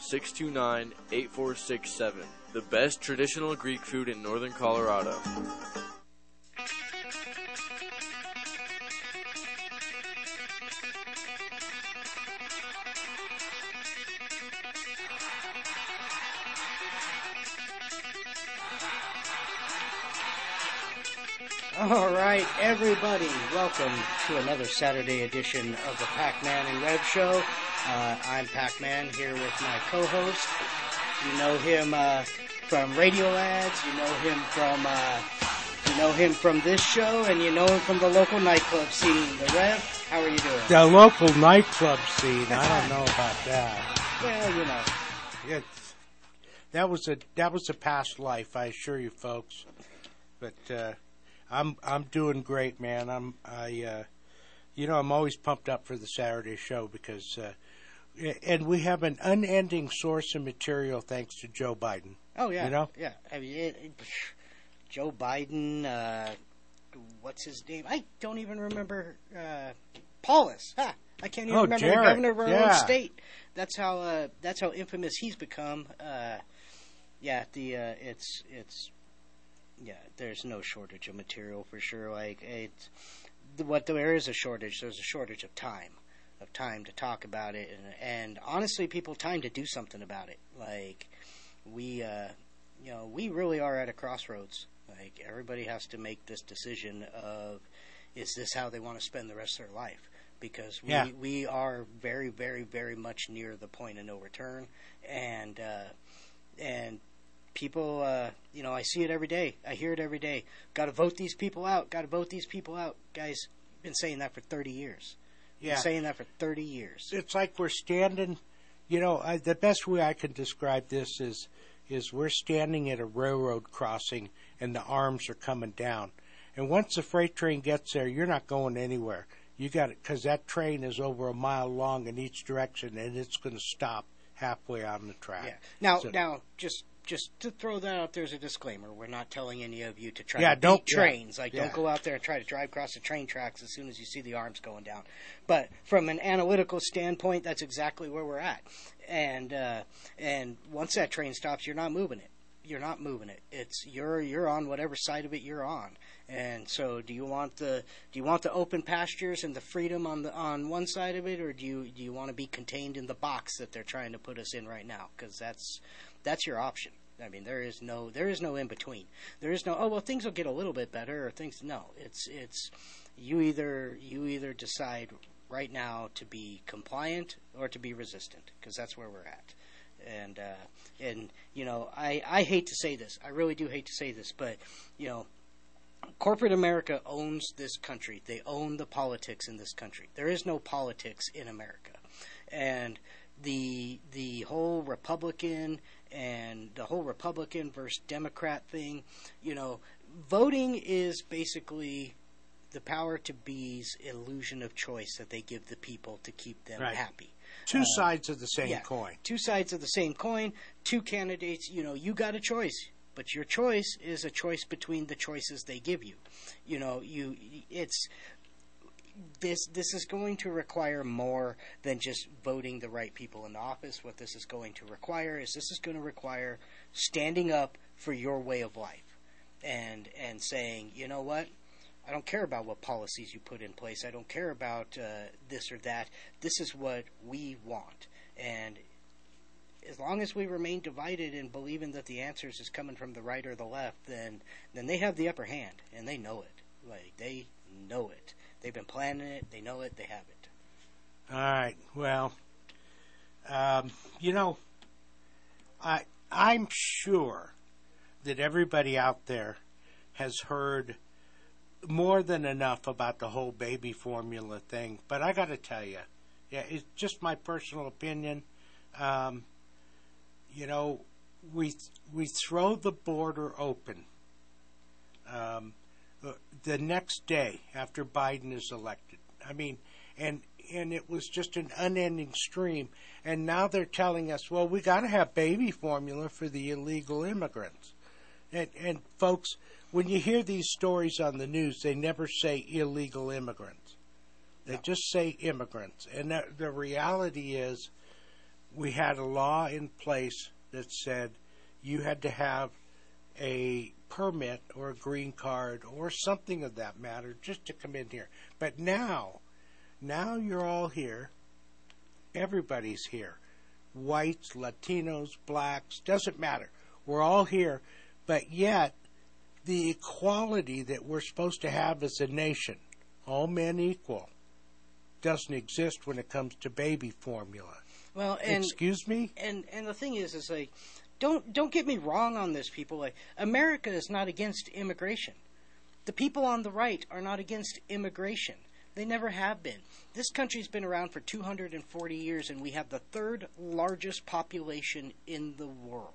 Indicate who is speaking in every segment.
Speaker 1: 629 8467. The best traditional Greek food in northern Colorado.
Speaker 2: All right, everybody, welcome to another Saturday edition of the Pac-Man and Rev Show. Uh, I'm Pac-Man here with my co-host. You know him uh, from radio ads. You know him from uh, you know him from this show, and you know him from the local nightclub scene. The Rev, how are you doing?
Speaker 3: The local nightclub scene. I don't know about that.
Speaker 2: Well, you know,
Speaker 3: It's, that was a that was a past life, I assure you, folks. But uh, I'm I'm doing great, man. I'm I uh, you know I'm always pumped up for the Saturday show because uh, and we have an unending source of material thanks to Joe Biden.
Speaker 2: oh yeah,
Speaker 3: You know?
Speaker 2: yeah. I mean, it, it, Joe Biden. Uh, what's his name? I don't even remember. Uh, Polis. Ha! I can't even
Speaker 3: Oh,
Speaker 2: remember the governor of our own state. That's how. Uh, that's how infamous he's become. Uh, yeah, the uh, it's it's yeah. There's no shortage of material for sure. Like the- what there is a shortage. There's a shortage of time, of time to talk about it, and, and honestly, people time to do something about it. Like we, uh, you know, we really are at a crossroads. Like everybody has to make this decision of, is this how they want to spend the rest of their life? Because we
Speaker 3: Yeah.
Speaker 2: we are very very very much near the point of no return, and uh, and people, uh, you know, I see it every day. I hear it every day. Got to vote these people out. Got to vote these people out. Guys, been saying that for 30 years. Been
Speaker 3: Yeah,
Speaker 2: saying that for 30 years.
Speaker 3: it's like we're standing. You know, I, the best way I can describe this is is we're standing at a railroad crossing and the arms are coming down. And once the freight train gets there, you're not going anywhere. You got it because that train is over a mile long in each direction, and it's going to stop halfway on the track.
Speaker 2: Yeah. Now,
Speaker 3: So-
Speaker 2: now, just just to throw that out there as a disclaimer, we're not telling any of you to try
Speaker 3: Yeah,
Speaker 2: to
Speaker 3: don't-
Speaker 2: beat
Speaker 3: yeah,
Speaker 2: trains. Like,
Speaker 3: yeah.
Speaker 2: don't go out there and try to drive across the train tracks as soon as you see the arms going down. But from an analytical standpoint, that's exactly where we're at. And uh, and once that train stops, you're not moving it. You're not moving it. It's you're you're on whatever side of it you're on. And so, do you want the do you want the open pastures and the freedom on the on one side of it, or do you do you want to be contained in the box that they're trying to put us in right now? Because that's that's your option. I mean, there is no there is no in between. There is no oh well things will get a little bit better or things no. It's it's you either you either decide right now to be compliant or to be resistant because that's where we're at. And uh, and you know I I hate to say this I really do hate to say this but you know corporate America owns this country. They own the politics in this country. There is no politics in America, and the the whole Republican and the whole Republican versus Democrat thing, you know, voting is basically the power to be's illusion of choice that they give the people to keep them
Speaker 3: Right.
Speaker 2: happy.
Speaker 3: Two sides of the same
Speaker 2: Uh, yeah.
Speaker 3: coin.
Speaker 2: Two sides of the same coin, two candidates, you know, you got a choice, but your choice is a choice between the choices they give you. You know, you it's this this is going to require more than just voting the right people in office. What this is going to require is this is going to require standing up for your way of life and and saying, you know what? I don't care about what policies you put in place. I don't care about uh, this or that. This is what we want. And as long as we remain divided and believing that the answers is coming from the right or the left, then then they have the upper hand and they know it. Like they know it. They've been planning it. They know it. They have it.
Speaker 3: All right. Well, um, you know, I I'm sure that everybody out there has heard more than enough about the whole baby formula thing. But I got to tell you, yeah, it's just my personal opinion. Um, you know, we we throw the border open. Um, the- next day after Biden is elected. I mean, and and it was just an unending stream. And now they're telling us, well, we got to have baby formula for the illegal immigrants. And, and folks, when you hear these stories on the news, they never say illegal immigrants. They just say immigrants. And the, the reality is, we had a law in place that said you had to have a permit or a green card or something of that matter just to come in here. But now, now you're all here. Everybody's here. Whites, Latinos, blacks, doesn't matter. We're all here. But yet, the equality that we're supposed to have as a nation, all men equal, doesn't exist when it comes to baby formula.
Speaker 2: Well, and
Speaker 3: Excuse me?
Speaker 2: and and the thing is, is like, don't don't get me wrong on this, people. Like, America is not against immigration. The people on the right are not against immigration. They never have been. This country's been around for 240 years, and we have the third largest population in the world.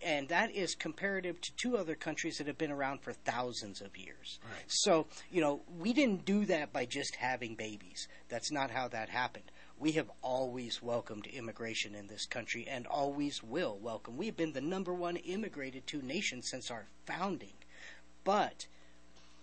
Speaker 2: And that is comparative to two other countries that have been around for thousands of years.
Speaker 3: Right.
Speaker 2: So, you know, we didn't do that by just having babies. That's not how that happened. We have always welcomed immigration in this country and always will welcome. We've been the number one immigrated to nation since our founding. But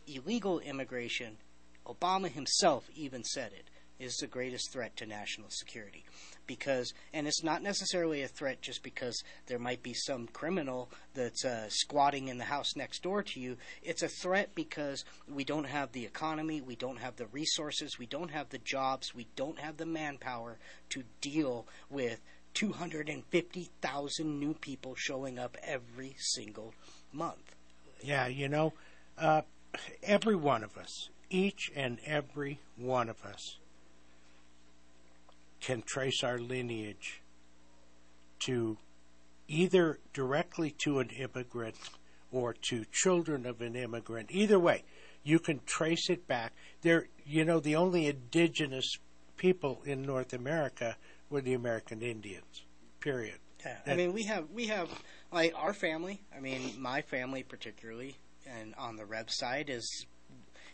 Speaker 2: illegal immigration, Obama himself even said it, is the greatest threat to national security. Because, and it's not necessarily a threat just because there might be some criminal that's uh, squatting in the house next door to you. It's a threat because we don't have the economy, we don't have the resources, we don't have the jobs, we don't have the manpower to deal with 250,000 new people showing up every single month.
Speaker 3: Yeah, you know, uh, every one of us, each and every one of us, can trace our lineage to either directly to an immigrant or to children of an immigrant. Either way, you can trace it back. There, you know, the only indigenous people in North America were the American Indians. Period.
Speaker 2: Yeah, I mean, we have we have like our family. I mean, my family particularly, and on the Rev side is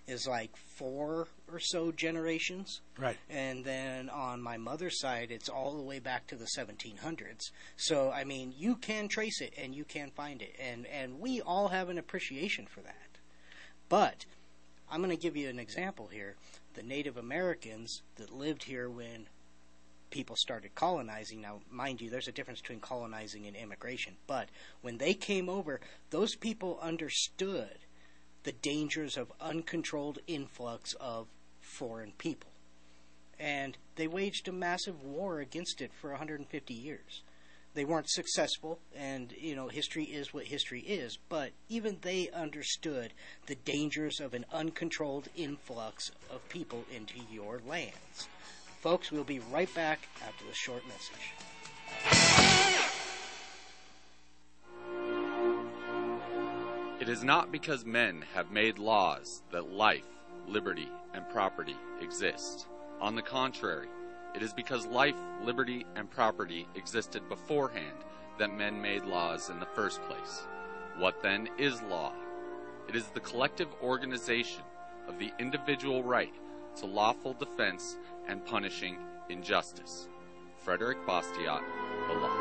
Speaker 2: is like four or so generations,
Speaker 3: Right.
Speaker 2: and then on my mother's side, it's all the way back to the 1700s. So, I mean, you can trace it and you can find it, and and we all have an appreciation for that. But I'm going to give you an example here. The Native Americans that lived here when people started colonizing. Now, mind you, there's a difference between colonizing and immigration. But when they came over, those people understood the dangers of uncontrolled influx of foreign people. And they waged a massive war against it for 150 years. They weren't successful, and you know history is what history is. But even they understood the dangers of an uncontrolled influx of people into your lands. Folks, we'll be right back after the short message.
Speaker 4: Is not because men have made laws that life, liberty, and property exist. On the contrary, it is because life, liberty, and property existed beforehand that men made laws in the first place. What then is law? It is the collective organization of the individual right to lawful defense and punishing injustice. Frederick Bastiat, The Law.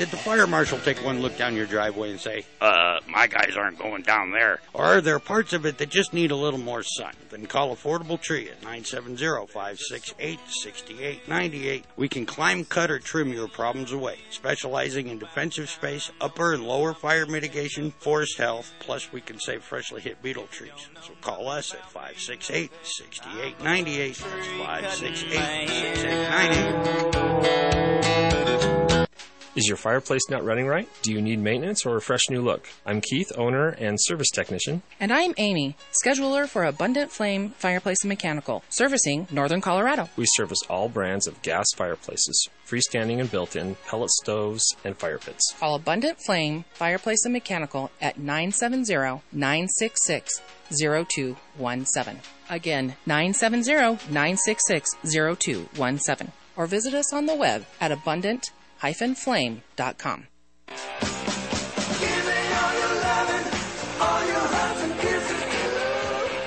Speaker 5: Did the fire marshal take one look down your driveway and say, uh, my guys aren't going down there? Or are there parts of it that just need a little more sun? Then call Affordable Tree at 970-568-6898. We can climb, cut, or trim your problems away, specializing in defensive space, upper and lower fire mitigation, forest health, plus we can save freshly hit beetle trees. So call us at 568-6898. That's 568-6898.
Speaker 6: Is your fireplace not running right? Do you need maintenance or a fresh new look? I'm Keith, owner and service technician.
Speaker 7: And I'm Amy, scheduler for Abundant Flame Fireplace and Mechanical, servicing Northern Colorado.
Speaker 6: We service all brands of gas fireplaces, freestanding and built in, pellet stoves, and fire pits.
Speaker 7: Call Abundant Flame Fireplace and Mechanical at 970 966 0217. Again, 970 966 0217. Or visit us on the web at abundant-flame.com.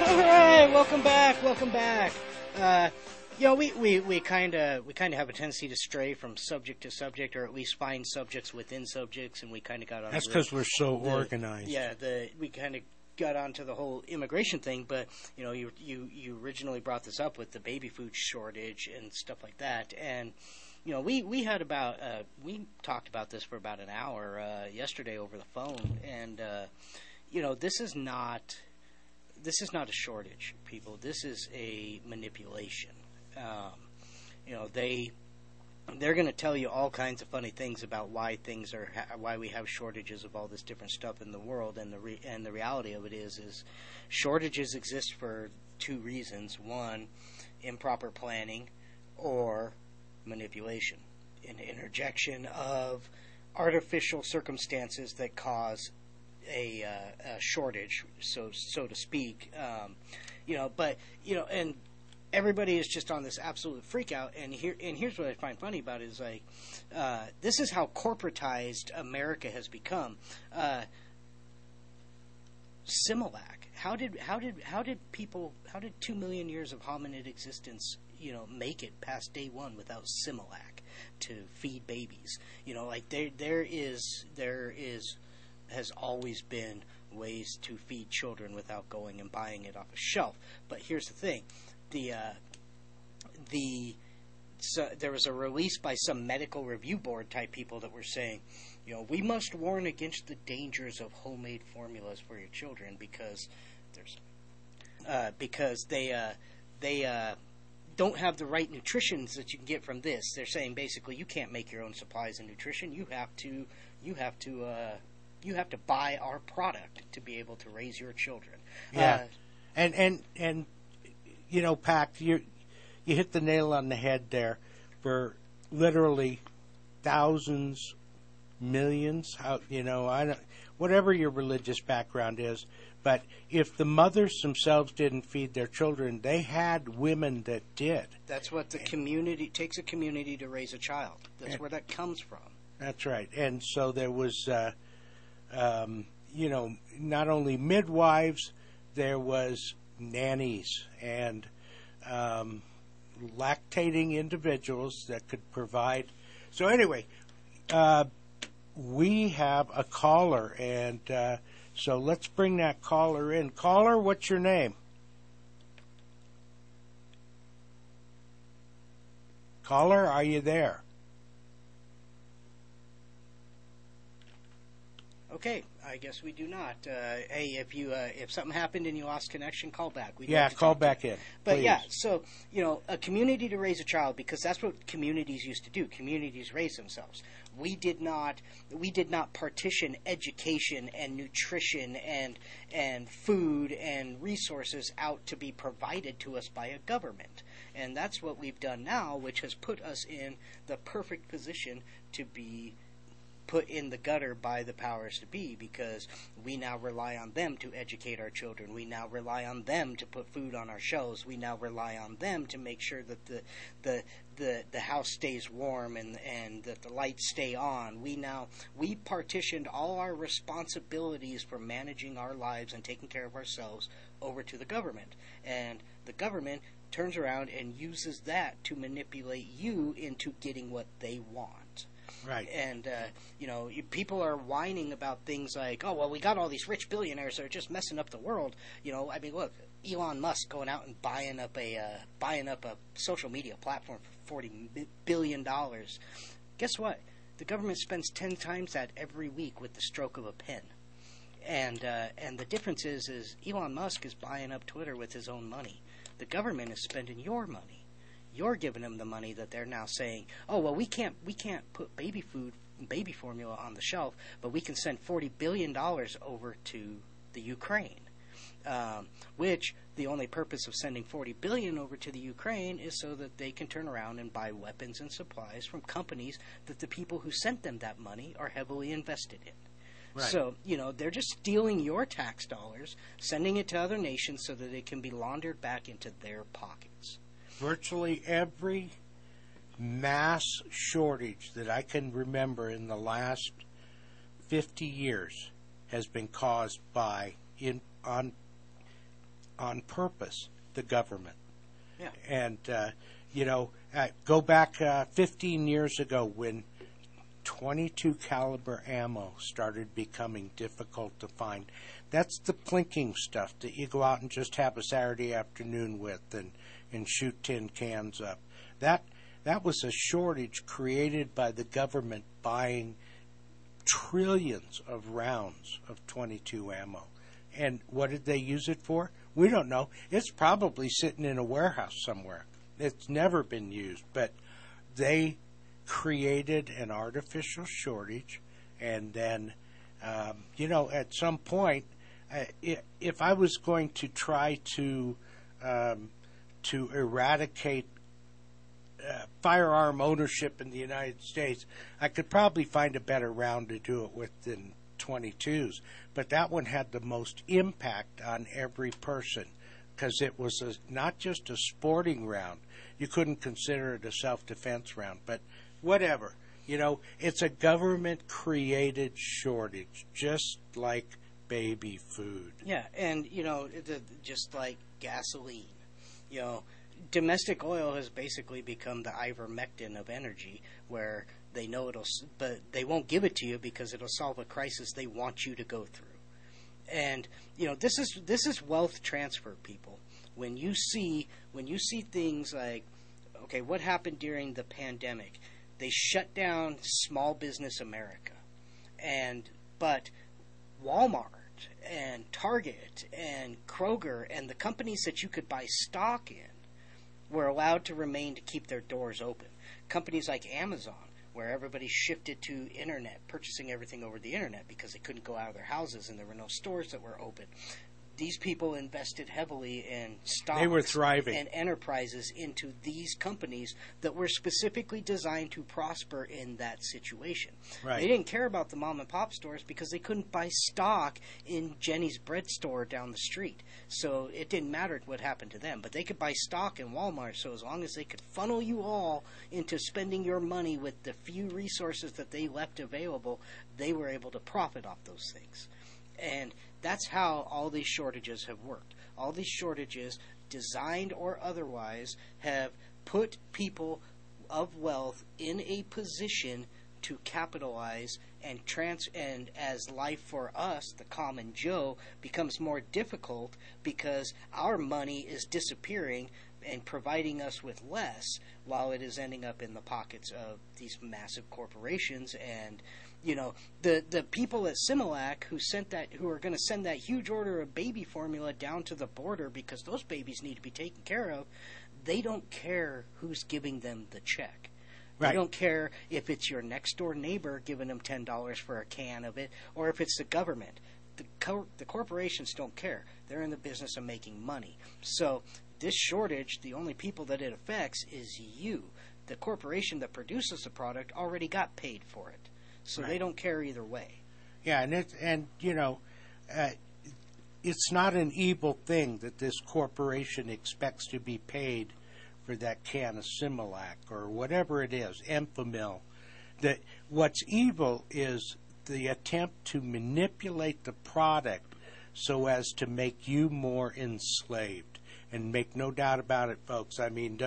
Speaker 2: All right, welcome back, welcome back. Uh, you know, we we we kind of we kind of have a tendency to stray from subject to subject, or at least find subjects within subjects, and we kind of got on.
Speaker 3: That's because we're so
Speaker 2: the-
Speaker 3: organized.
Speaker 2: Yeah, the we kind of got onto the whole immigration thing, but you know, you you you originally brought this up with the baby food shortage and stuff like that, and you know, we we had about uh, we talked about this for about an hour uh, yesterday over the phone, and uh, you know, this is not this is not a shortage, people. This is a manipulation. Um, you know, they they're going to tell you all kinds of funny things about why things are why we have shortages of all this different stuff in the world and the re- and the reality of it is is shortages exist for two reasons one improper planning or manipulation an interjection of artificial circumstances that cause a, uh, a shortage so so to speak um, you know but you know and everybody is just on this absolute freak out and here and here's what I find funny about it is like uh, this is how corporatized America has become. Uh, Similac. How did how did how did people how did two million years of hominid existence you know make it past day one without Similac to feed babies? You know, like there there is there is has always been ways to feed children without going and buying it off a shelf. But here's the thing: the uh, the so there was a release by some medical review board type people that were saying, you know, we must warn against the dangers of homemade formulas for your children because there's uh, because they uh, they uh, don't have the right nutritions that you can get from this. They're saying basically you can't make your own supplies of nutrition. You have to you have to uh, you have to buy our product to be able to raise your children.
Speaker 3: Yeah.
Speaker 2: Uh,
Speaker 3: and and and you know, Pac, you you hit the nail on the head there. For literally thousands, millions, how you know, I don't, whatever your religious background is, but if the mothers themselves didn't feed their children, they had women that did.
Speaker 2: That's what the community takes a community to raise a child. That's where that comes from.
Speaker 3: That's right. And so there was, uh, um, you know, not only midwives, there was nannies and um, lactating individuals that could provide. So anyway, uh, we have a caller, and uh, so let's bring that caller in. Caller, what's your name? Caller, are you there?
Speaker 2: Okay, I guess we do not. Uh, hey, if you uh, if something happened and you lost connection, call back. We'd
Speaker 3: Yeah,
Speaker 2: like
Speaker 3: call
Speaker 2: talk to you.
Speaker 3: back in.
Speaker 2: But
Speaker 3: please.
Speaker 2: yeah, so you know, a community to raise a child because that's what communities used to do. Communities raise themselves. We did not. We did not partition education and nutrition and and food and resources out to be provided to us by a government. And that's what we've done now, which has put us in the perfect position to be put in the gutter by the powers to be because we now rely on them to educate our children. We now rely on them to put food on our shelves. We now rely on them to make sure that the the the, house stays warm and and that the lights stay on. We now we partitioned all our responsibilities for managing our lives and taking care of ourselves over to the government. And the government turns around and uses that to manipulate you into getting what they want
Speaker 3: Right.
Speaker 2: and uh, you know people are whining about things like oh well we got all these rich billionaires that are just messing up the world you know i mean look elon musk going out and buying up a uh, buying up a social media platform for forty billion dollars. guess what the government spends 10 times that every week with the stroke of a pen and uh, and the difference is is elon musk is buying up twitter with his own money the government is spending your money you're giving them the money that they're now saying, "Oh well, we can't we can't put baby food baby formula on the shelf, but we can send forty billion dollars over to the Ukraine. Um, which the only purpose of sending 40 billion over to the Ukraine is so that they can turn around and buy weapons and supplies from companies that the people who sent them that money are heavily invested in.
Speaker 3: Right.
Speaker 2: So, you know, they're just stealing your tax dollars, sending it to other nations so that it can be laundered back into their pockets.
Speaker 3: virtually every mass shortage that I can remember in the last 50 years has been caused by in on on purpose the government.
Speaker 2: Yeah.
Speaker 3: And uh, you know, uh, go back uh, 15 years ago when 22 caliber ammo started becoming difficult to find. That's the plinking stuff that you go out and just have a Saturday afternoon with and, and shoot tin cans up. That that was a shortage created by the government buying trillions of rounds of 22 ammo. And what did they use it for? We don't know. It's probably sitting in a warehouse somewhere. It's never been used, but they created an artificial shortage, and then, um, you know, at some point, uh, if I was going to try to um, to eradicate uh, firearm ownership in the United States, I could probably find a better round to do it with than 22s. But that one had the most impact on every person because it was a, not just a sporting round. You couldn't consider it a self defense round, but whatever. You know, it's a government created shortage, just like baby food.
Speaker 2: Yeah, and you know, just like gasoline, you know, domestic oil has basically become the ivermectin of energy, where they know it'll, but they won't give it to you because it'll solve a crisis they want you to go through. And you know, this is this is wealth transfer, people. When you see when you see things like, okay, what happened during the pandemic? They shut down small business America, and but Walmart and Target and Kroger and the companies that you could buy stock in were allowed to remain to keep their doors open. Companies like Amazon, where everybody shifted to internet, purchasing everything over the internet because they couldn't go out of their houses and there were no stores that were open. These people invested heavily in stocks
Speaker 3: They were thriving.
Speaker 2: and enterprises into these companies that were specifically designed to prosper in that situation.
Speaker 3: Right.
Speaker 2: They didn't care about the mom and pop stores because they couldn't buy stock in Jenny's bread store down the street. So it didn't matter what happened to them. But they could buy stock in Walmart. So as long as they could funnel you all into spending your money with the few resources that they left available, they were able to profit off those things. And that's how all these shortages have worked. All these shortages, designed or otherwise, have put people of wealth in a position to capitalize and trans and as life for us the common joe becomes more difficult because our money is disappearing and providing us with less while it is ending up in the pockets of these massive corporations and you know the the people at Similac who sent that who are going to send that huge order of baby formula down to the border because those babies need to be taken care of they don't care who's giving them the check.
Speaker 3: Right.
Speaker 2: they don't care if it's your next door neighbor giving them ten dollars for a can of it or if it's the government. The co- the corporations don't care. They're in the business of making money. So this shortage the only people that it affects is you. The corporation that produces the product already got paid for it so they don't care either way.
Speaker 3: Yeah, and it and you know, uh, it's not an evil thing that this corporation expects to be paid for that can of Similac or whatever it is, Enfamil. That what's evil is the attempt to manipulate the product so as to make you more enslaved. And make no doubt about it, folks. I mean,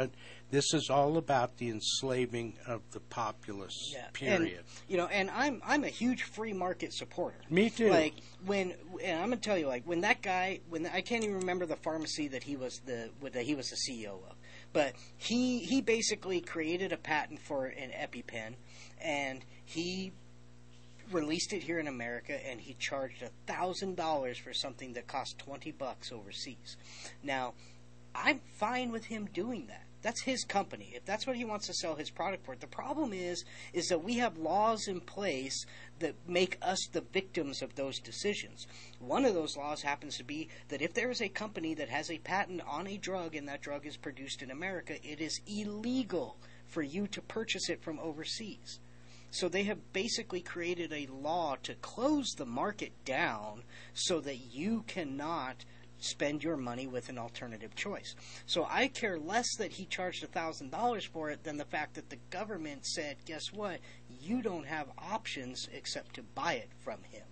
Speaker 3: this is all about the enslaving of the populace. Period.
Speaker 2: And, you know, and I'm I'm a huge free market supporter.
Speaker 3: Me too.
Speaker 2: Like when, and I'm gonna tell you, like when that guy, when I can't even remember the pharmacy that he was the that he was the CEO of, but he he basically created a patent for an EpiPen, and he released it here in America, and he charged a thousand dollars for something that cost twenty bucks overseas. Now, I'm fine with him doing that. That's his company. If that's what he wants to sell his product for, the problem is is that we have laws in place that make us the victims of those decisions. One of those laws happens to be that if there is a company that has a patent on a drug and that drug is produced in America, it is illegal for you to purchase it from overseas. So they have basically created a law to close the market down so that you cannot spend your money with an alternative choice. So I care less that he charged $1,000 for it than the fact that the government said, guess what? You don't have options except to buy it from him.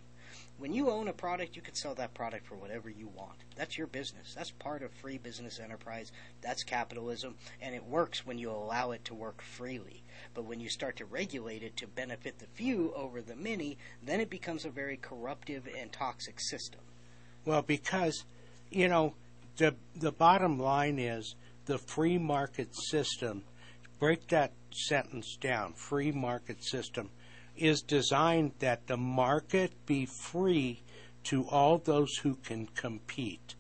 Speaker 2: When you own a product, you can sell that product for whatever you want. That's your business. That's part of free business enterprise. That's capitalism, and it works when you allow it to work freely. But when you start to regulate it to benefit the few over the many, then it becomes a very corruptive and toxic system.
Speaker 3: Well, because you know the the bottom line is the free market system. Break that sentence down. Free market system is designed that the market be free to all those who can compete.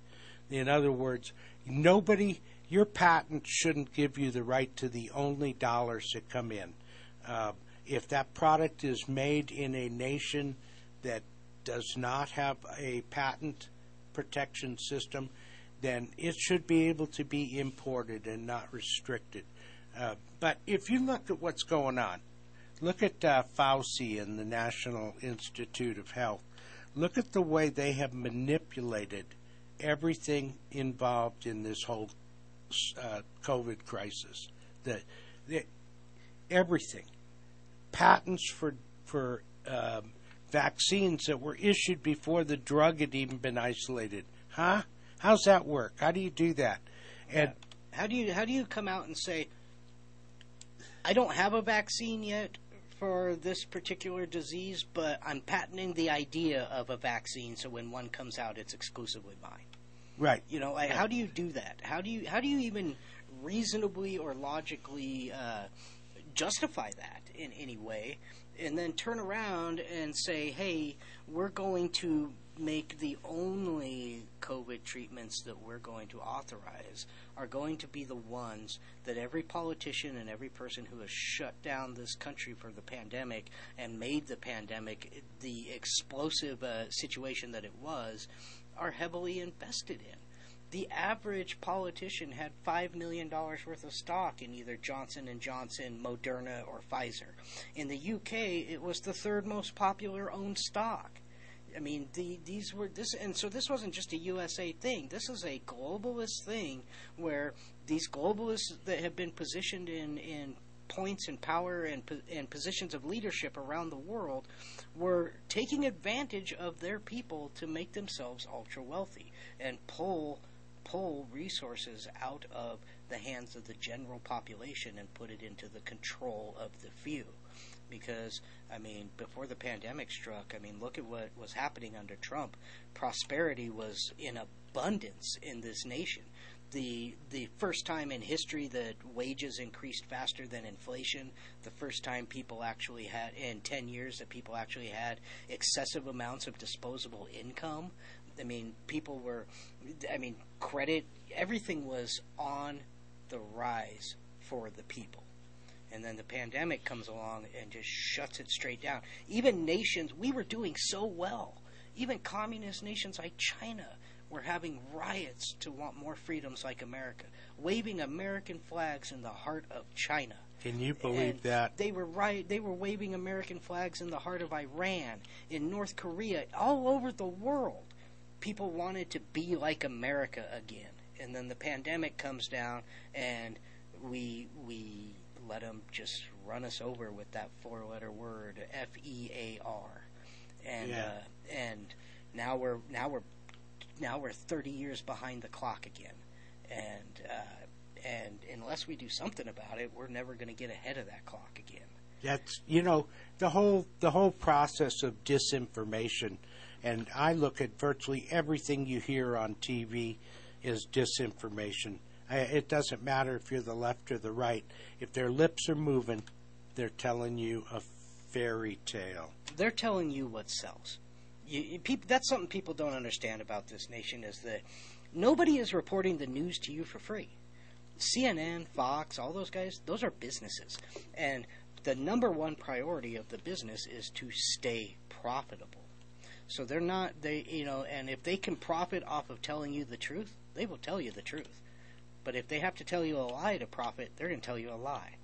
Speaker 3: In other words, nobody, your patent shouldn't give you the right to the only dollars that come in. Uh, if that product is made in a nation that does not have a patent protection system, then it should be able to be imported and not restricted. Uh, but if you look at what's going on, Look at uh, Fauci and the National Institute of Health. Look at the way they have manipulated everything involved in this whole uh, COVID crisis. The, the, everything, patents for for um, vaccines that were issued before the drug had even been isolated. Huh? How's that work? How do you do that?
Speaker 2: And how do you how do you come out and say I don't have a vaccine yet, for this particular disease, but I'm patenting the idea of a vaccine, so when one comes out, it's exclusively mine.
Speaker 3: Right.
Speaker 2: You know, like, how do you do that? How do you how do you even reasonably or logically uh, justify that in any way? And then turn around and say, "Hey, we're going to make the only COVID treatments that we're going to authorize are going to be the ones that every politician and every person who has shut down this country for the pandemic and made the pandemic the explosive uh, situation that it was are heavily invested in. The average politician had five million dollars worth of stock in either Johnson and Johnson, Moderna, or Pfizer. In the UK, it was the third most popular owned stock. I mean, the, these were this, and so this wasn't just a USA thing. This is a globalist thing where these globalists that have been positioned in in points and power and and positions of leadership around the world were taking advantage of their people to make themselves ultra wealthy and pull pull resources out of the hands of the general population and put it into the control of the few because I mean, before the pandemic struck, I mean, look at what was happening under Trump. Prosperity was in abundance in this nation. The the first time in history that wages increased faster than inflation. The first time people actually had in ten years that people actually had excessive amounts of disposable income. I mean, people were, I mean, credit, everything was on the rise for the people and then the pandemic comes along and just shuts it straight down. Even nations, we were doing so well. Even communist nations like China were having riots to want more freedoms like America, waving American flags in the heart of China.
Speaker 3: Can you believe
Speaker 2: and
Speaker 3: that?
Speaker 2: They were right. They were waving American flags in the heart of Iran, in North Korea, all over the world. People wanted to be like America again, and then the pandemic comes down, and we we let them just run us over with that four-letter word F E A R, and
Speaker 3: yeah.
Speaker 2: uh, and now we're now we're now we're 30 years behind the clock again, and uh, and unless we do something about it, we're never going to get ahead of that clock again.
Speaker 3: That's you know the whole the whole process of disinformation, and I look at virtually everything you hear on TV is disinformation it doesn't matter if you're the left or the right. If their lips are moving, they're telling you a fairy tale.
Speaker 2: They're telling you what sells. You, you, that's something people don't understand about this nation is that nobody is reporting the news to you for free. CNN, Fox, all those guys, those are businesses. And the number one priority of the business is to stay profitable. So they're not they you know, and if they can profit off of telling you the truth, they will tell you the truth. But if they have to tell you a lie to profit, they're going to tell you a lie.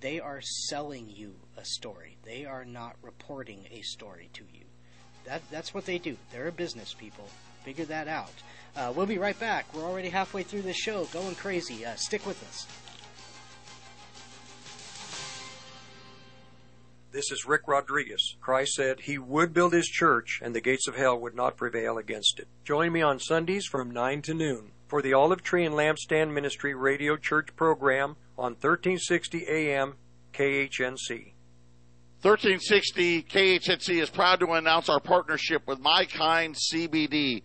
Speaker 2: They are selling you a story. They are not reporting a story to you. That that's what they do. They're a business people. Figure that out. Uh, we'll be right back. We're already halfway through this show, going crazy. Uh, stick with us.
Speaker 8: This is Rick Rodriguez. Christ said he would build his church and the gates of hell would not prevail against it. Join me on Sundays from 9 to noon for the Olive Tree and Lampstand Ministry Radio Church program on 1360 AM KHNC.
Speaker 9: 1360 KHNC is proud to announce our partnership with My Kind CBD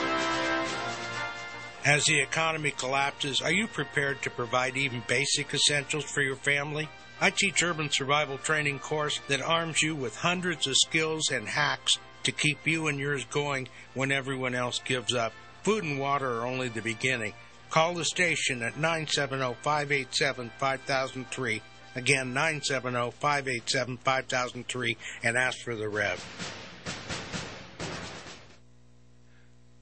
Speaker 3: As the economy collapses, are you prepared to provide even basic essentials for your family? I teach urban survival training course that arms you with hundreds of skills and hacks to keep you and yours going when everyone else gives up. Food and water are only the beginning. Call the station at 970-587-5003. Again, 970-587-5003 and ask for the Rev.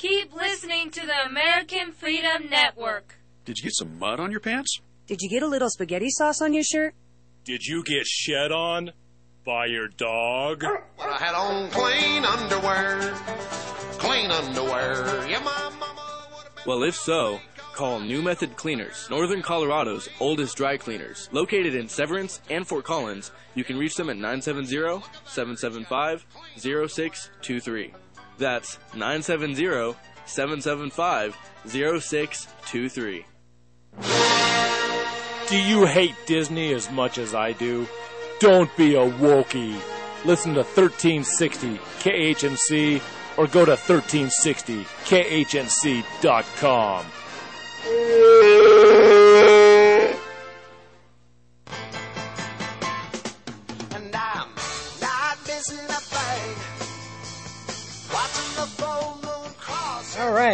Speaker 10: Keep listening to the American Freedom Network.
Speaker 11: Did you get some mud on your pants?
Speaker 12: Did you get a little spaghetti sauce on your shirt?
Speaker 13: Did you get shed on by your dog?
Speaker 14: Well, I had on clean underwear. Clean underwear. Yeah, my mama.
Speaker 1: Well, if so, call New Method Cleaners, Northern Colorado's oldest dry cleaners. Located in Severance and Fort Collins, you can reach them at 970 775 0623. That's 970 775 0623.
Speaker 13: Do you hate Disney as much as I do? Don't be a Wookie. Listen to 1360 KHNC or go to 1360khnc.com.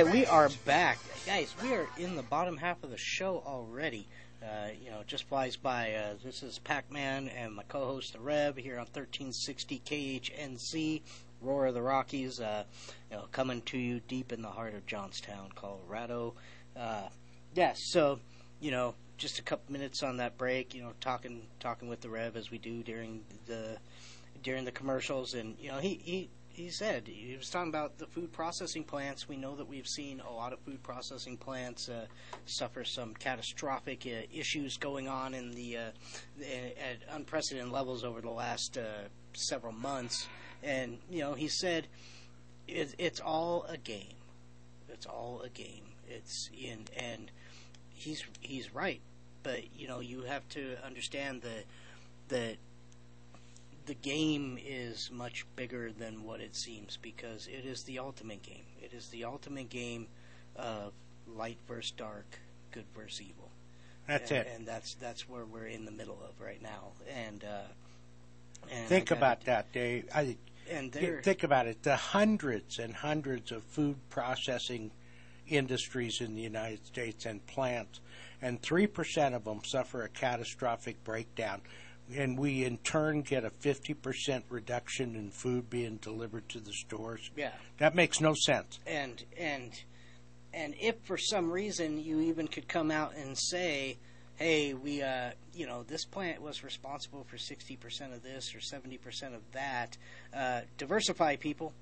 Speaker 2: right, we are back, guys. We are in the bottom half of the show already. Uh, you know, just flies by. Uh, this is Pac-Man and my co-host the Rev here on 1360 KHNC, Roar of the Rockies. Uh, you know, coming to you deep in the heart of Johnstown, Colorado. Uh, yes, so you know, just a couple minutes on that break. You know, talking talking with the Rev as we do during the during the commercials, and you know, he he he said he was talking about the food processing plants. We know that we've seen a lot of food processing plants uh, suffer some catastrophic uh, issues going on in the uh, at unprecedented levels over the last uh, several months. And you know, he said it, it's all a game. It's all a game. It's in and he's he's right. But you know, you have to understand that that the game is much bigger than what it seems because it is the ultimate game. It is the ultimate game of light versus dark, good versus evil.
Speaker 3: That's
Speaker 2: and,
Speaker 3: it.
Speaker 2: and that's that's where we're in the middle of right now. And uh, and
Speaker 3: Think about that, Dave. I,
Speaker 2: and
Speaker 3: Think about it. The hundreds and hundreds of food processing industries in the United States and plants, and 3% of them suffer a catastrophic breakdown. And we in turn get a 50% reduction in food being delivered to the stores.
Speaker 2: Yeah.
Speaker 3: That makes no sense.
Speaker 2: and and and if for some reason you even could come out and say hey we uh you know this plant was responsible for 60% of this or 70% of that uh diversify people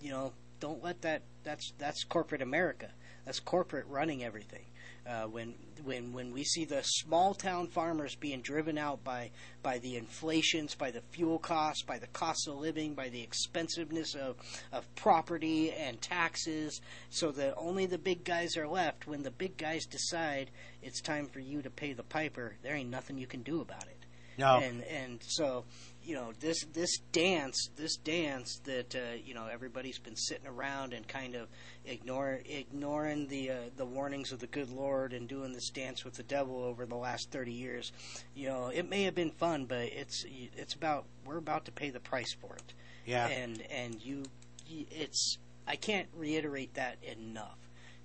Speaker 2: you know don't let that that's that's corporate america that's corporate running everything uh, when when when we see the small town farmers being driven out by by the inflations, by the fuel costs, by the cost of living, by the expensiveness of of property and taxes, so that only the big guys are left. When the big guys decide it's time for you to pay the piper, there ain't nothing you can do about it.
Speaker 3: No.
Speaker 2: And and so you know this this dance this dance that uh, you know everybody's been sitting around and kind of ignore ignoring the uh, the warnings of the good Lord and doing this dance with the devil over the last thirty years. You know it may have been fun, but it's it's about we're about to pay the price for it.
Speaker 3: Yeah.
Speaker 2: And and you, you it's I can't reiterate that enough.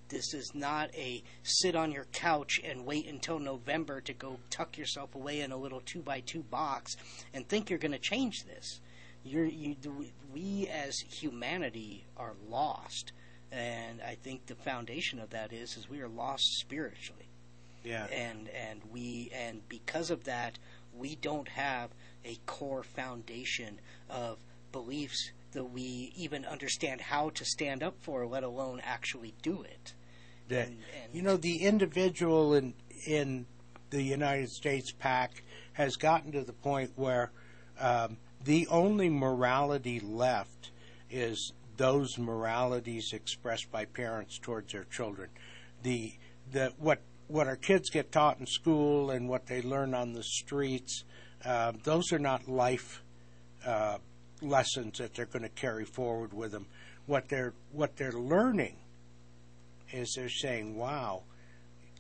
Speaker 2: This is not a sit on your couch and wait until November to go tuck yourself away in a little two by two box and think you're going to change this. You're, you, we as humanity are lost, and I think the foundation of that is is we are lost spiritually,
Speaker 3: Yeah.
Speaker 2: and and we and because of that we don't have a core foundation of beliefs that we even understand how to stand up for, let alone actually do it.
Speaker 3: that
Speaker 2: And- and-
Speaker 3: you know the individual in in the United States PAC has gotten to the point where um, the only morality left is those moralities expressed by parents towards their children. The the what what our kids get taught in school and what they learn on the streets, uh, those are not life uh, lessons that they're going to carry forward with them. What they're what they're learning is they're saying, "Wow,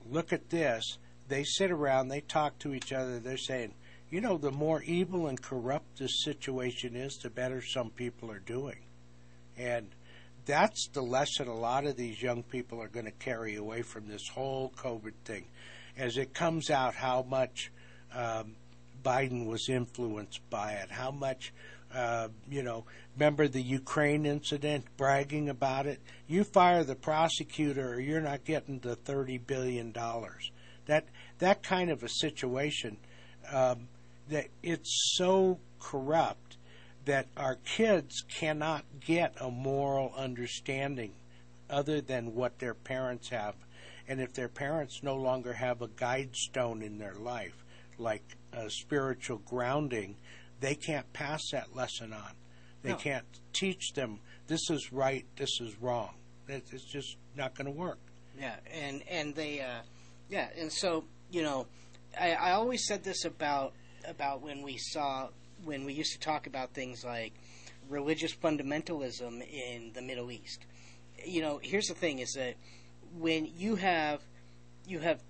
Speaker 3: look at this." They sit around, they talk to each other. They're saying, "You know, the more evil and corrupt this situation is, the better some people are doing," and that's the lesson a lot of these young people are going to carry away from this whole COVID thing, as it comes out how much um, Biden was influenced by it, how much uh, you know, remember the Ukraine incident, bragging about it. You fire the prosecutor, or you're not getting the thirty billion dollars. That that kind of a situation, um, that it's so corrupt that our kids cannot get a moral understanding other than what their parents have, and if their parents no longer have a guide stone in their life, like a spiritual grounding, they can't pass that lesson on. They
Speaker 2: No.
Speaker 3: can't teach them this is right, this is wrong. It- It's just not going to work.
Speaker 2: Yeah, and and they, uh, yeah, and so you know, I, I always said this about about when we saw when we used to talk about things like religious fundamentalism in the Middle East. You know, here's the thing: is that when you have you have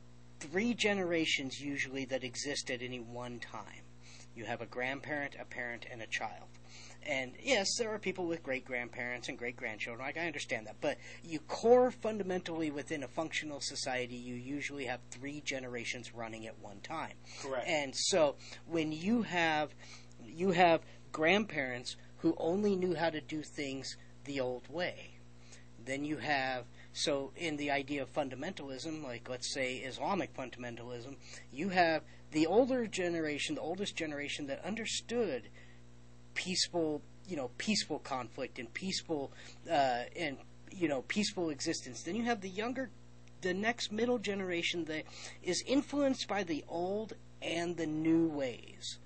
Speaker 2: three generations usually that exist at any one time. You have a grandparent, a parent, and a child. And yes, there are people with great grandparents and great grandchildren. Like I understand that, but you core fundamentally within a functional society, you usually have three generations running at one time.
Speaker 3: Correct.
Speaker 2: And so when you have you have grandparents who only knew how to do things the old way, then you have so in the idea of fundamentalism, like let's say Islamic fundamentalism, you have the older generation, the oldest generation that understood peaceful, you know, peaceful conflict and peaceful uh, and you know peaceful existence. Then you have the younger, the next middle generation that is influenced by the old and the new ways.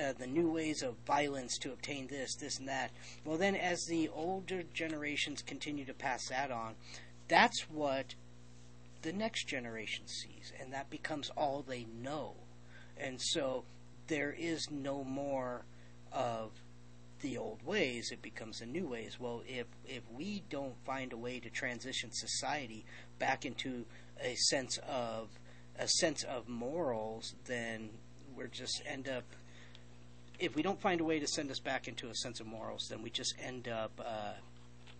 Speaker 2: Uh, the new ways of violence to obtain this, this, and that. Well, then, as the older generations continue to pass that on, that's what the next generation sees, and that becomes all they know. And so there is no more of the old ways, it becomes the new ways. Well, if if we don't find a way to transition society back into a sense of a sense of morals, then we're just end up if we don't find a way to send us back into a sense of morals, then we just end up uh,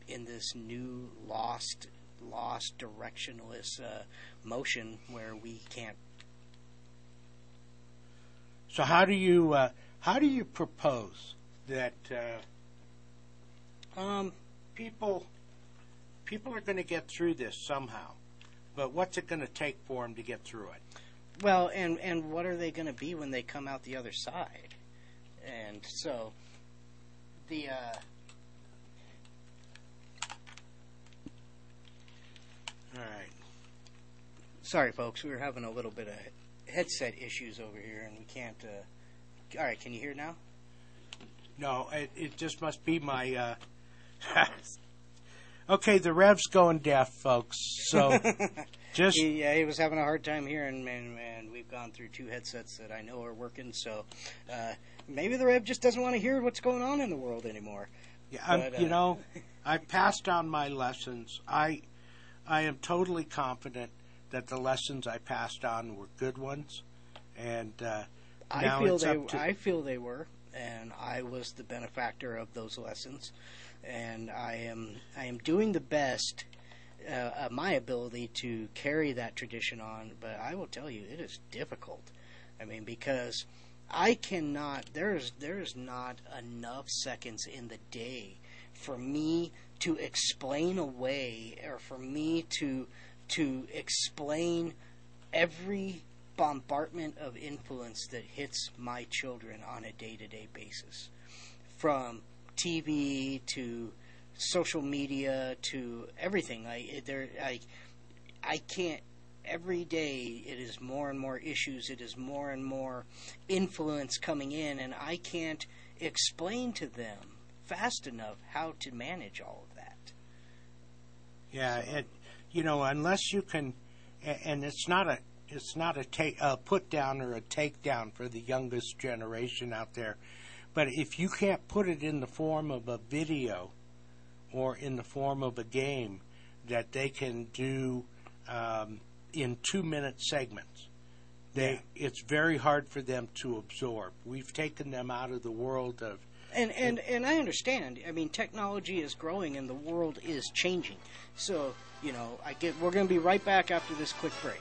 Speaker 2: in this new lost, lost directionless uh, motion where we can't.
Speaker 3: So how do you uh, how do you propose that uh, um, people people are going to get through this somehow? But what's it going to take for them to get through it?
Speaker 2: Well, and and what are they going to be when they come out the other side? And so, the
Speaker 3: all right.
Speaker 2: Sorry, folks, we were having a little bit of headset issues over here, and we can't. Uh, all right, can you hear now?
Speaker 3: No, it, it just must be my. Uh, okay, the rev's going deaf, folks. So just
Speaker 2: he, yeah, he was having a hard time hearing, and, and we've gone through two headsets that I know are working. So uh, maybe the rev just doesn't want to hear what's going on in the world anymore.
Speaker 3: Yeah,
Speaker 2: But,
Speaker 3: you
Speaker 2: uh,
Speaker 3: know, I passed on my lessons. I, I am totally confident that the lessons I passed on were good ones, and uh,
Speaker 2: I
Speaker 3: now
Speaker 2: feel
Speaker 3: it's
Speaker 2: they.
Speaker 3: up to
Speaker 2: I feel they were, and I was the benefactor of those lessons, and I am. I am doing the best. Uh, of my ability to carry that tradition on, but I will tell you, it is difficult. I mean, because I cannot. There is there is not enough seconds in the day for me to explain away, or for me to to explain every bombardment of influence that hits my children on a day to day basis. From TV to social media to everything. I there I I can't every day it is more and more issues, it is more and more influence coming in and I can't explain to them fast enough how to manage all of.
Speaker 3: Yeah, it, you know, unless you can, and it's not a, it's not a take, a put down or a takedown for the youngest generation out there, but if you can't put it in the form of a video or in the form of a game that they can do um, in two minute segments, they it's very hard for them to absorb. We've taken them out of the world of
Speaker 2: And and and I understand. I mean, technology is growing and the world is changing. So you know, I get. We're going to be right back after this quick break.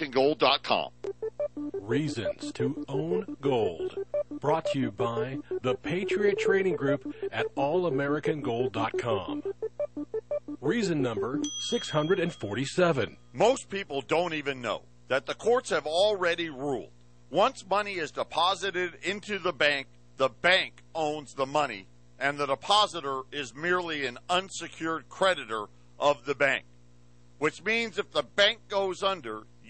Speaker 9: allamericangold.com.
Speaker 15: Reasons to own gold. Brought to you by the Patriot Trading Group at allamericangold.com. Reason number 647.
Speaker 9: Most people don't even know that the courts have already ruled. Once money is deposited into the bank, the bank owns the money, and the depositor is merely an unsecured creditor of the bank. Which means if the bank goes under,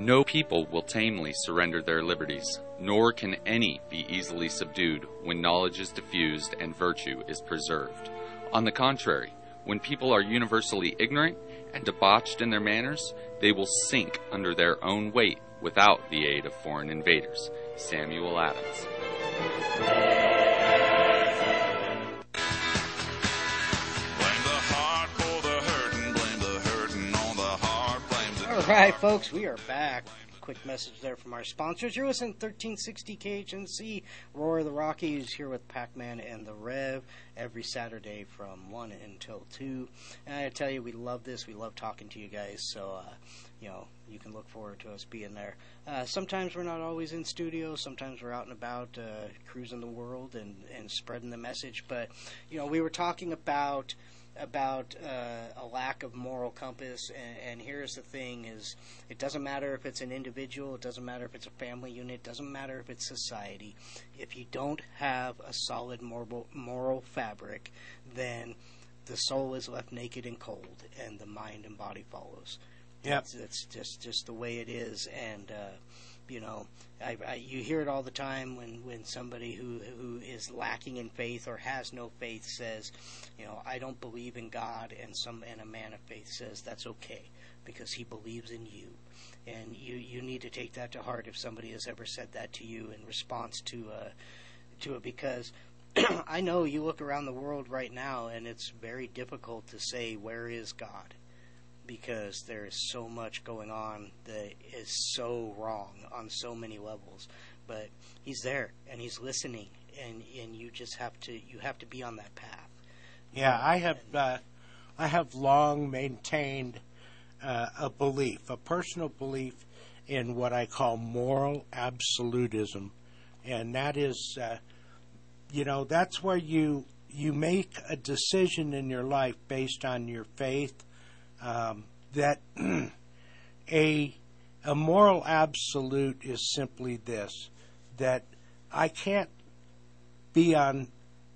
Speaker 4: No people will tamely surrender their liberties, nor can any be easily subdued when knowledge is diffused and virtue is preserved. On the contrary, when people are universally ignorant and debauched in their manners, they will sink under their own weight without the aid of foreign invaders. Samuel Adams.
Speaker 2: All right, folks, we are back. quick message there from our sponsors. You're listening to 1360 KHNC, Roar of the Rockies, here with Pac Man and the Rev every Saturday from 1 until 2. And I tell you, we love this. We love talking to you guys. So, uh, you know, you can look forward to us being there. Uh, sometimes we're not always in studio. Sometimes we're out and about uh, cruising the world and, and spreading the message. But, you know, we were talking about about uh, a lack of moral compass and, and here's the thing is it doesn't matter if it's an individual it doesn't matter if it's a family unit it doesn't matter if it's society if you don't have a solid moral, moral fabric then the soul is left naked and cold and the mind and body follows
Speaker 3: Yep.
Speaker 2: it's, it's just just the way it is and uh, you know I, I, you hear it all the time when, when somebody who who is lacking in faith or has no faith says, you know, I don't believe in God, and some and a man of faith says that's okay because he believes in you, and you you need to take that to heart if somebody has ever said that to you in response to uh, to it because. I know you look around the world right now, and it's very difficult to say where is God because there is so much going on that is so wrong on so many levels. But he's there and he's listening, and and you just have to you have to be on that path.
Speaker 3: Yeah, I have uh, I have long maintained uh, a belief, a personal belief in what I call moral absolutism, and that is, uh, you know, that's where you you make a decision in your life based on your faith. Um, that a a moral absolute is simply this: that I can't be on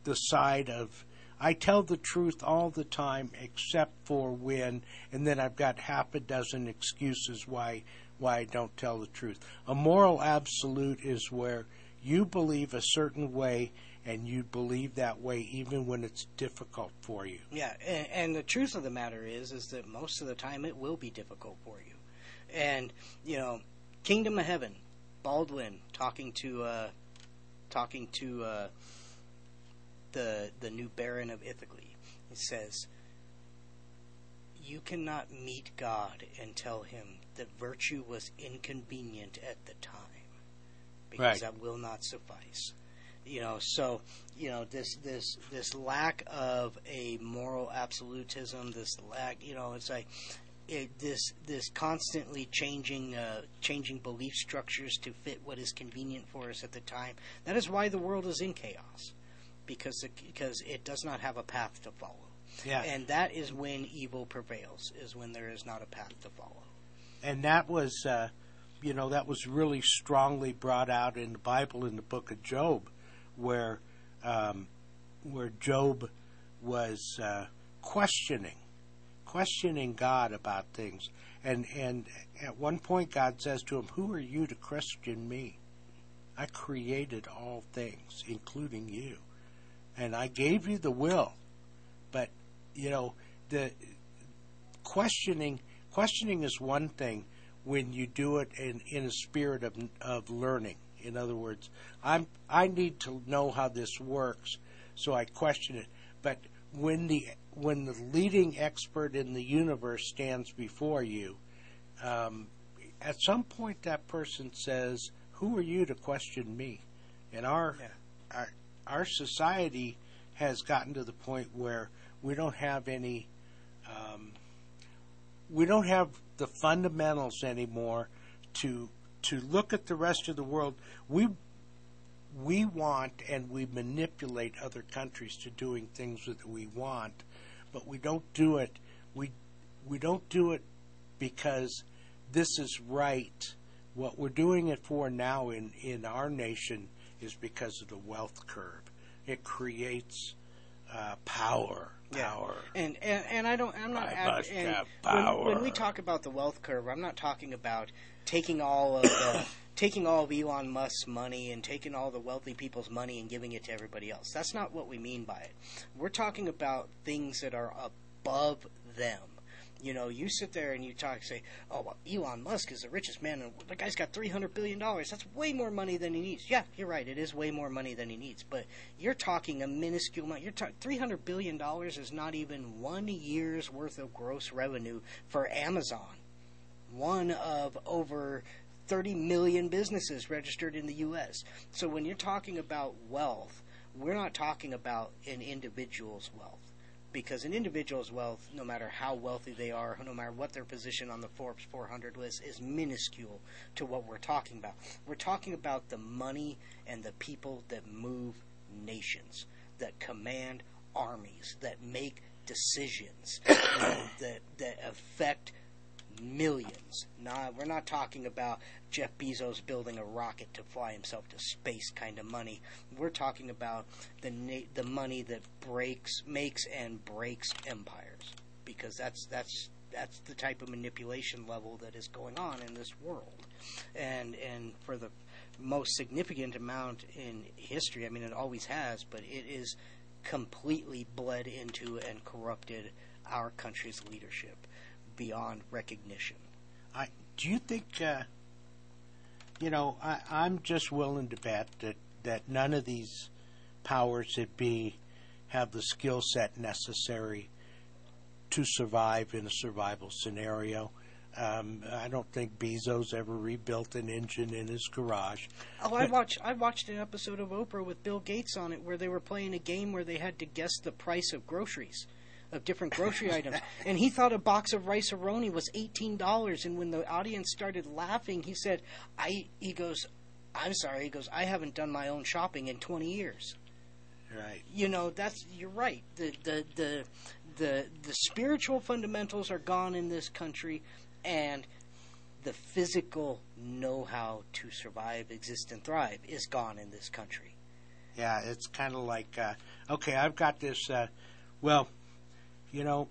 Speaker 3: the side of I tell the truth all the time except for when and then I've got half a dozen excuses why why I don't tell the truth. A moral absolute is where you believe a certain way and you believe that way even when it's difficult for you.
Speaker 2: Yeah, and, and the truth of the matter is, is that most of the time it will be difficult for you. And you know, Kingdom of Heaven, Baldwin talking to uh, talking to uh, the the new Baron of Ibelin. He says, "You cannot meet God and tell him that virtue was inconvenient at the time, because
Speaker 3: Right.
Speaker 2: that will not suffice." You know, so you know this this this lack of a moral absolutism, this lack, you know, it's like it, this this constantly changing uh, changing belief structures to fit what is convenient for us at the time. That is why the world is in chaos, because it, because it does not have a path to follow.
Speaker 3: Yeah.
Speaker 2: And that is when evil prevails, is when there is not a path to follow.
Speaker 3: and that was uh, you know that was really strongly brought out in the Bible in the book of Job, where um, where Job was uh, questioning questioning God about things, and and at one point God says to him, "Who are you to question me? I created all things, including you, and I gave you the will, but you know the questioning questioning is one thing when you do it in, in a spirit of, of learning. In other words, I'm I need to know how this works, so I question it. But when the when the leading expert in the universe stands before you, um, at some point that person says, "Who are you to question me?" And our our our society has gotten to the point where we don't have any um, we don't have the fundamentals anymore to to look at the rest of the world. We we want and we manipulate other countries to doing things that we want, but we don't do it. We we don't do it because this is right. What we're doing it for now in, in our nation is because of the wealth curve. It creates uh, power. Power.
Speaker 2: And, and and I don't. I'm not.
Speaker 3: I must
Speaker 2: and
Speaker 3: have
Speaker 2: when- When, we talk about the wealth curve, I'm not talking about taking all of the, taking all of Elon Musk's money and taking all the wealthy people's money and giving it to everybody else. That's not what we mean by it. We're talking about things that are above them. You know, you sit there and you talk, say, "Oh, well, Elon Musk is the richest man, and the guy's got three hundred billion dollars. That's way more money than he needs." Yeah, you're right. It is way more money than he needs. But you're talking a minuscule amount. You're talking three hundred billion dollars is not even one year's worth of gross revenue for Amazon. One of over 30 million businesses registered in the U.S. So when you're talking about wealth, we're not talking about an individual's wealth. Because an individual's wealth, no matter how wealthy they are, no matter what their position on the Forbes 400 list, is minuscule to what we're talking about. We're talking about the money and the people that move nations, that command armies, that make decisions, that, that, that affect millions. Nah, we're not talking about Jeff Bezos building a rocket to fly himself to space kind of money. We're talking about the na- the money that breaks, makes, and breaks empires, because that's that's that's the type of manipulation level that is going on in this world, and and for the most significant amount in history. I mean, it always has, but it is completely bled into and corrupted our country's leadership beyond recognition.
Speaker 3: I do you think? Uh, you know, I, I'm just willing to bet that that none of these powers that be have the skill set necessary to survive in a survival scenario. Um, I don't think Bezos ever rebuilt an engine in his garage.
Speaker 2: Oh, I watched I watched an episode of Oprah with Bill Gates on it where they were playing a game where they had to guess the price of groceries. Of different grocery items, and he thought a box of Rice-A-Roni was eighteen dollars. And when the audience started laughing, he said, "I." He goes, "I'm sorry." He goes, "I haven't done my own shopping in twenty years."
Speaker 3: Right.
Speaker 2: You know, that's you're right. The the the the the spiritual fundamentals are gone in this country, and the physical know-how to survive, exist, and thrive is gone in this country.
Speaker 3: Yeah, it's kind of like, uh, okay, I've got this. Uh, well, you know,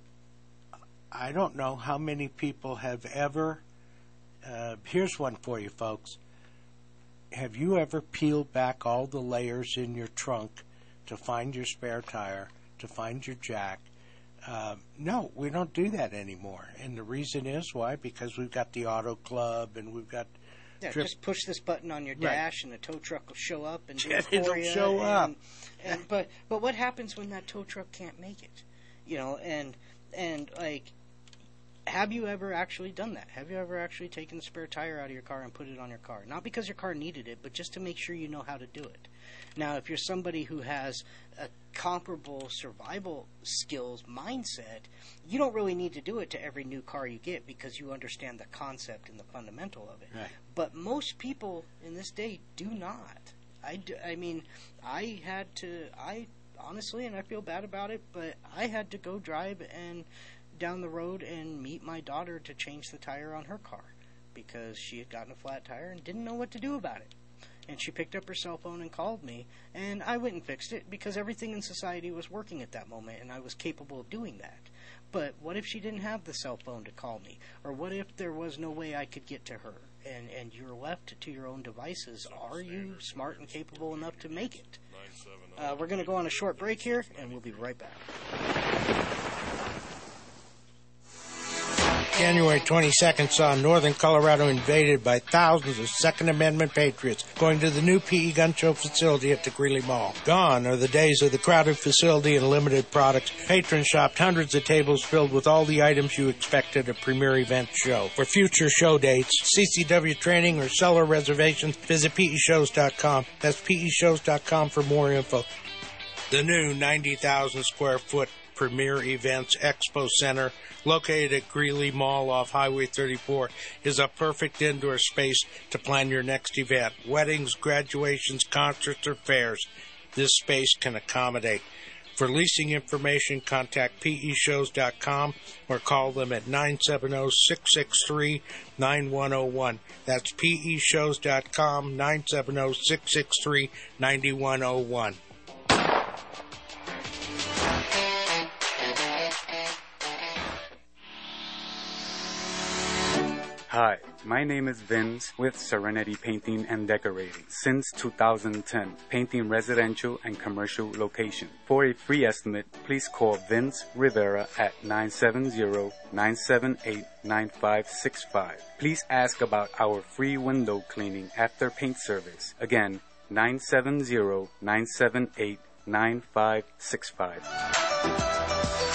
Speaker 3: I don't know how many people have ever. Uh, here's one for you, folks. Have you ever peeled back all the layers in your trunk to find your spare tire, to find your jack? Uh, no, we don't do that anymore. And the reason is why? Because we've got the auto club and we've got.
Speaker 2: Yeah,
Speaker 3: trip-
Speaker 2: just push this button on your
Speaker 3: Right.
Speaker 2: dash, and the tow truck will show up and do it for
Speaker 3: it'll show
Speaker 2: and-
Speaker 3: up.
Speaker 2: And, but but what happens when that tow truck can't make it? You know, and and like, have you ever actually done that? Have you ever actually taken the spare tire out of your car and put it on your car? Not because your car needed it, but just to make sure you know how to do it. Now, if you're somebody who has a comparable survival skills mindset, you don't really need to do it to every new car you get because you understand the concept and the fundamental of it.
Speaker 3: Right.
Speaker 2: But most people in this day do not. I, do, I mean, I had to, I honestly, and I feel bad about it, but I had to go drive and down the road and meet my daughter to change the tire on her car because she had gotten a flat tire and didn't know what to do about it. And she picked up her cell phone and called me, and I went and fixed it because everything in society was working at that moment, and I was capable of doing that. But what if she didn't have the cell phone to call me? Or what if there was no way I could get to her? And, and you're left to your own devices. Are you smart and capable enough to make it? Uh, we're going to go on a short break here, and we'll be right back.
Speaker 3: January 22nd saw northern Colorado invaded by thousands of Second Amendment patriots going to the new PE gun show facility at the Greeley Mall. Gone are the days of the crowded facility and limited products. Patrons shopped hundreds of tables filled with all the items you expect at a premier event show. For future show dates, CCW training, or seller reservations, visit PEShows.com. That's PEShows.com for more info. The new 90,000 square foot Premier Events Expo Center, located at Greeley Mall off Highway 34, is a perfect indoor space to plan your next event. Weddings, graduations, concerts, or fairs. This space can accommodate. For leasing information, contact peshows.com or call them at 970-663-9101. That's peshows.com, 970-663-9101.
Speaker 16: Hi, my name is Vince with Serenity Painting and Decorating. Since 2010, painting residential and commercial location. For a free estimate, please call Vince Rivera at 970-978-9565. Please ask about our free window cleaning after paint service. Again, 970-978-9565.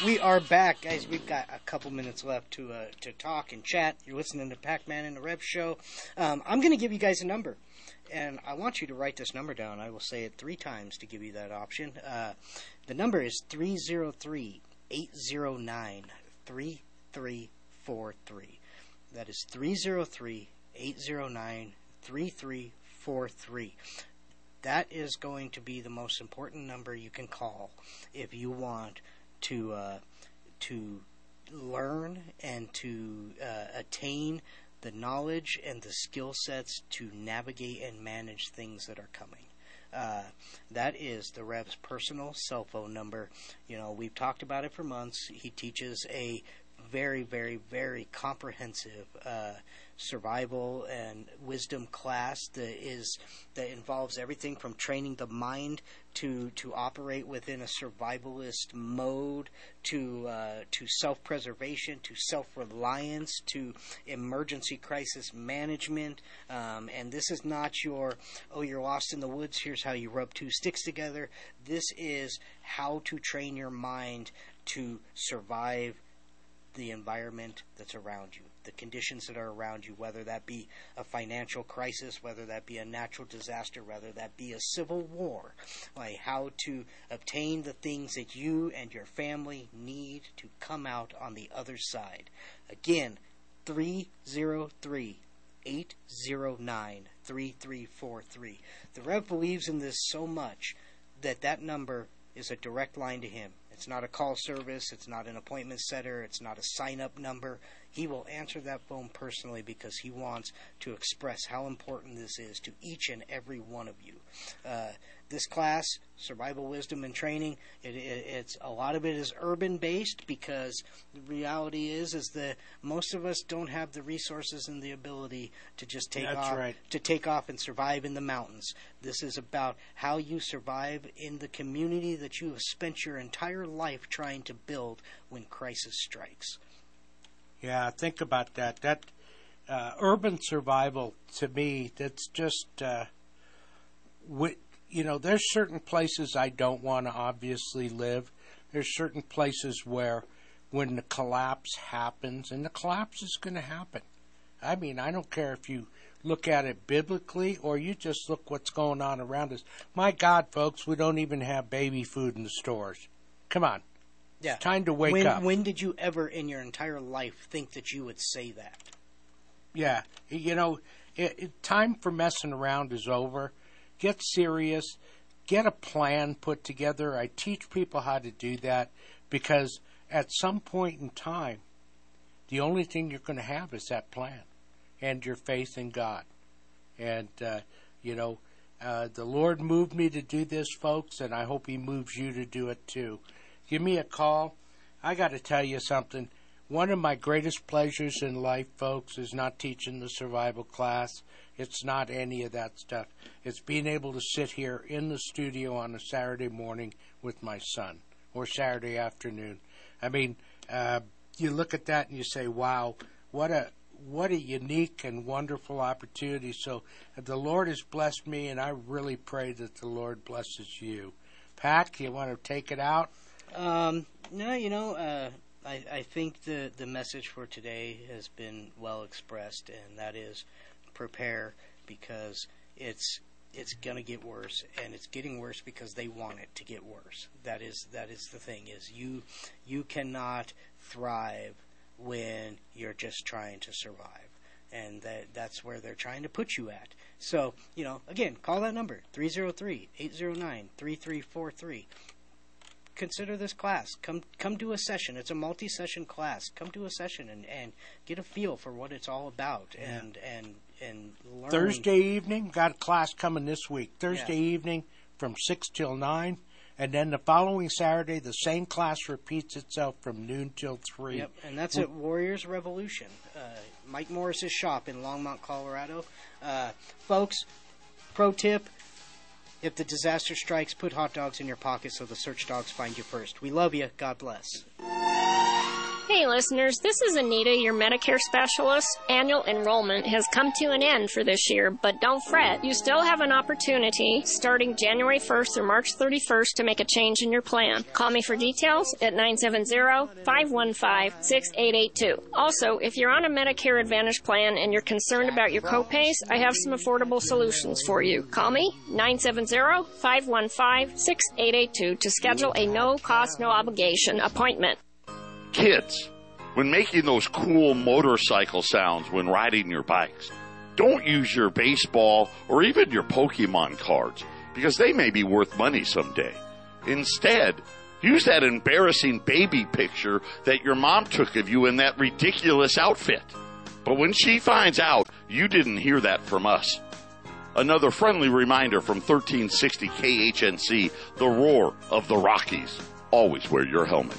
Speaker 2: Right. we are back, guys. We've got a couple minutes left to uh, to talk and chat. You're listening to Pac-Man and the Rev Show. Um, I'm going to give you guys a number, and I want you to write this number down. I will say it three times to give you that option. Uh, the number is 303 809 3343. That is 303 809 3343. That is going to be the most important number you can call if you want to uh, to learn and to uh, attain the knowledge and the skill sets to navigate and manage things that are coming. Uh, that is the Rev's personal cell phone number. You know, we've talked about it for months. He teaches a very, very, very comprehensive uh, survival and wisdom class that is that involves everything from training the mind to to operate within a survivalist mode to uh, to self preservation to self reliance to emergency crisis management. Um, and this is not your oh you're lost in the woods here's how you rub two sticks together. This is how to train your mind to survive the environment that's around you, the conditions that are around you, whether that be a financial crisis, whether that be a natural disaster, whether that be a civil war, like how to obtain the things that you and your family need to come out on the other side. Again, 303 809 3343. The Rev believes in this so much that that number is a direct line to him. It's not a call service. It's not an appointment setter. It's not a sign up number. He will answer that phone personally because he wants to express how important this is to each and every one of you. Uh, this class, survival wisdom and training, it, it, it's a lot of it is urban based because the reality is is that most of us don't have the resources and the ability to just take
Speaker 3: That's
Speaker 2: off
Speaker 3: right.
Speaker 2: to take off and survive in the mountains. This is about how you survive in the community that you have spent your entire life trying to build when crisis strikes.
Speaker 3: Yeah, think about that. That uh, urban survival to me, that's just, uh, wi- you know, there's certain places I don't want to obviously live. There's certain places where, when the collapse happens, and the collapse is going to happen. I mean, I don't care if you look at it biblically or you just look what's going on around us. My God, folks, we don't even have baby food in the stores. Come on.
Speaker 2: Yeah.
Speaker 3: Time to wake
Speaker 2: when,
Speaker 3: up.
Speaker 2: When did you ever in your entire life think that you would say that?
Speaker 3: Yeah, you know, it, it, time for messing around is over. Get serious. Get a plan put together. I teach people how to do that because at some point in time, the only thing you're going to have is that plan and your faith in God. And, uh, you know, uh, the Lord moved me to do this, folks, and I hope He moves you to do it too. Give me a call. I got to tell you something. One of my greatest pleasures in life, folks, is not teaching the survival class. It's not any of that stuff. It's being able to sit here in the studio on a Saturday morning with my son or Saturday afternoon. I mean, uh, you look at that and you say, "Wow, what a what a unique and wonderful opportunity." So uh, the Lord has blessed me, and I really pray that the Lord blesses you. Pack, you want to take it out?
Speaker 2: Um, no, you know, uh, I, I think the the message for today has been well expressed, and that is prepare because it's it's gonna get worse, and it's getting worse because they want it to get worse. That is that is the thing is you you cannot thrive when you're just trying to survive, and that that's where they're trying to put you at. So you know, again, call that number 303-809-3343 consider this class. Come come do a session. It's a multi session class. Come do a session and, and get a feel for what it's all about and and and learn
Speaker 3: Thursday evening, got a class coming this week. Thursday
Speaker 2: Yeah.
Speaker 3: evening from 6 till 9. And then the following Saturday, the same class repeats itself from noon till 3.
Speaker 2: Yep, and that's
Speaker 3: We-
Speaker 2: at Warriors Revolution, uh, Mike Morris's shop in Longmont, Colorado. Uh, folks, pro tip: if the disaster strikes, put hot dogs in your pocket so the search dogs find you first. We love you. God bless.
Speaker 17: Hey listeners, this is Anita, your Medicare specialist. Annual enrollment has come to an end for this year, but don't fret. You still have an opportunity starting January 1st through March 31st to make a change in your plan. Call me for details at 970-515-6882. Also, if you're on a Medicare Advantage plan and you're concerned about your copays, I have some affordable solutions for you. Call me 970-515-6882 to schedule a no cost, no obligation appointment.
Speaker 9: Kids, when making those cool motorcycle sounds when riding your bikes, don't use your baseball or even your Pokemon cards because they may be worth money someday. Instead, use that embarrassing baby picture that your mom took of you in that ridiculous outfit. But when she finds out, you didn't hear that from us. Another friendly reminder from 1360 KHNC, the roar of the Rockies. Always wear your helmet.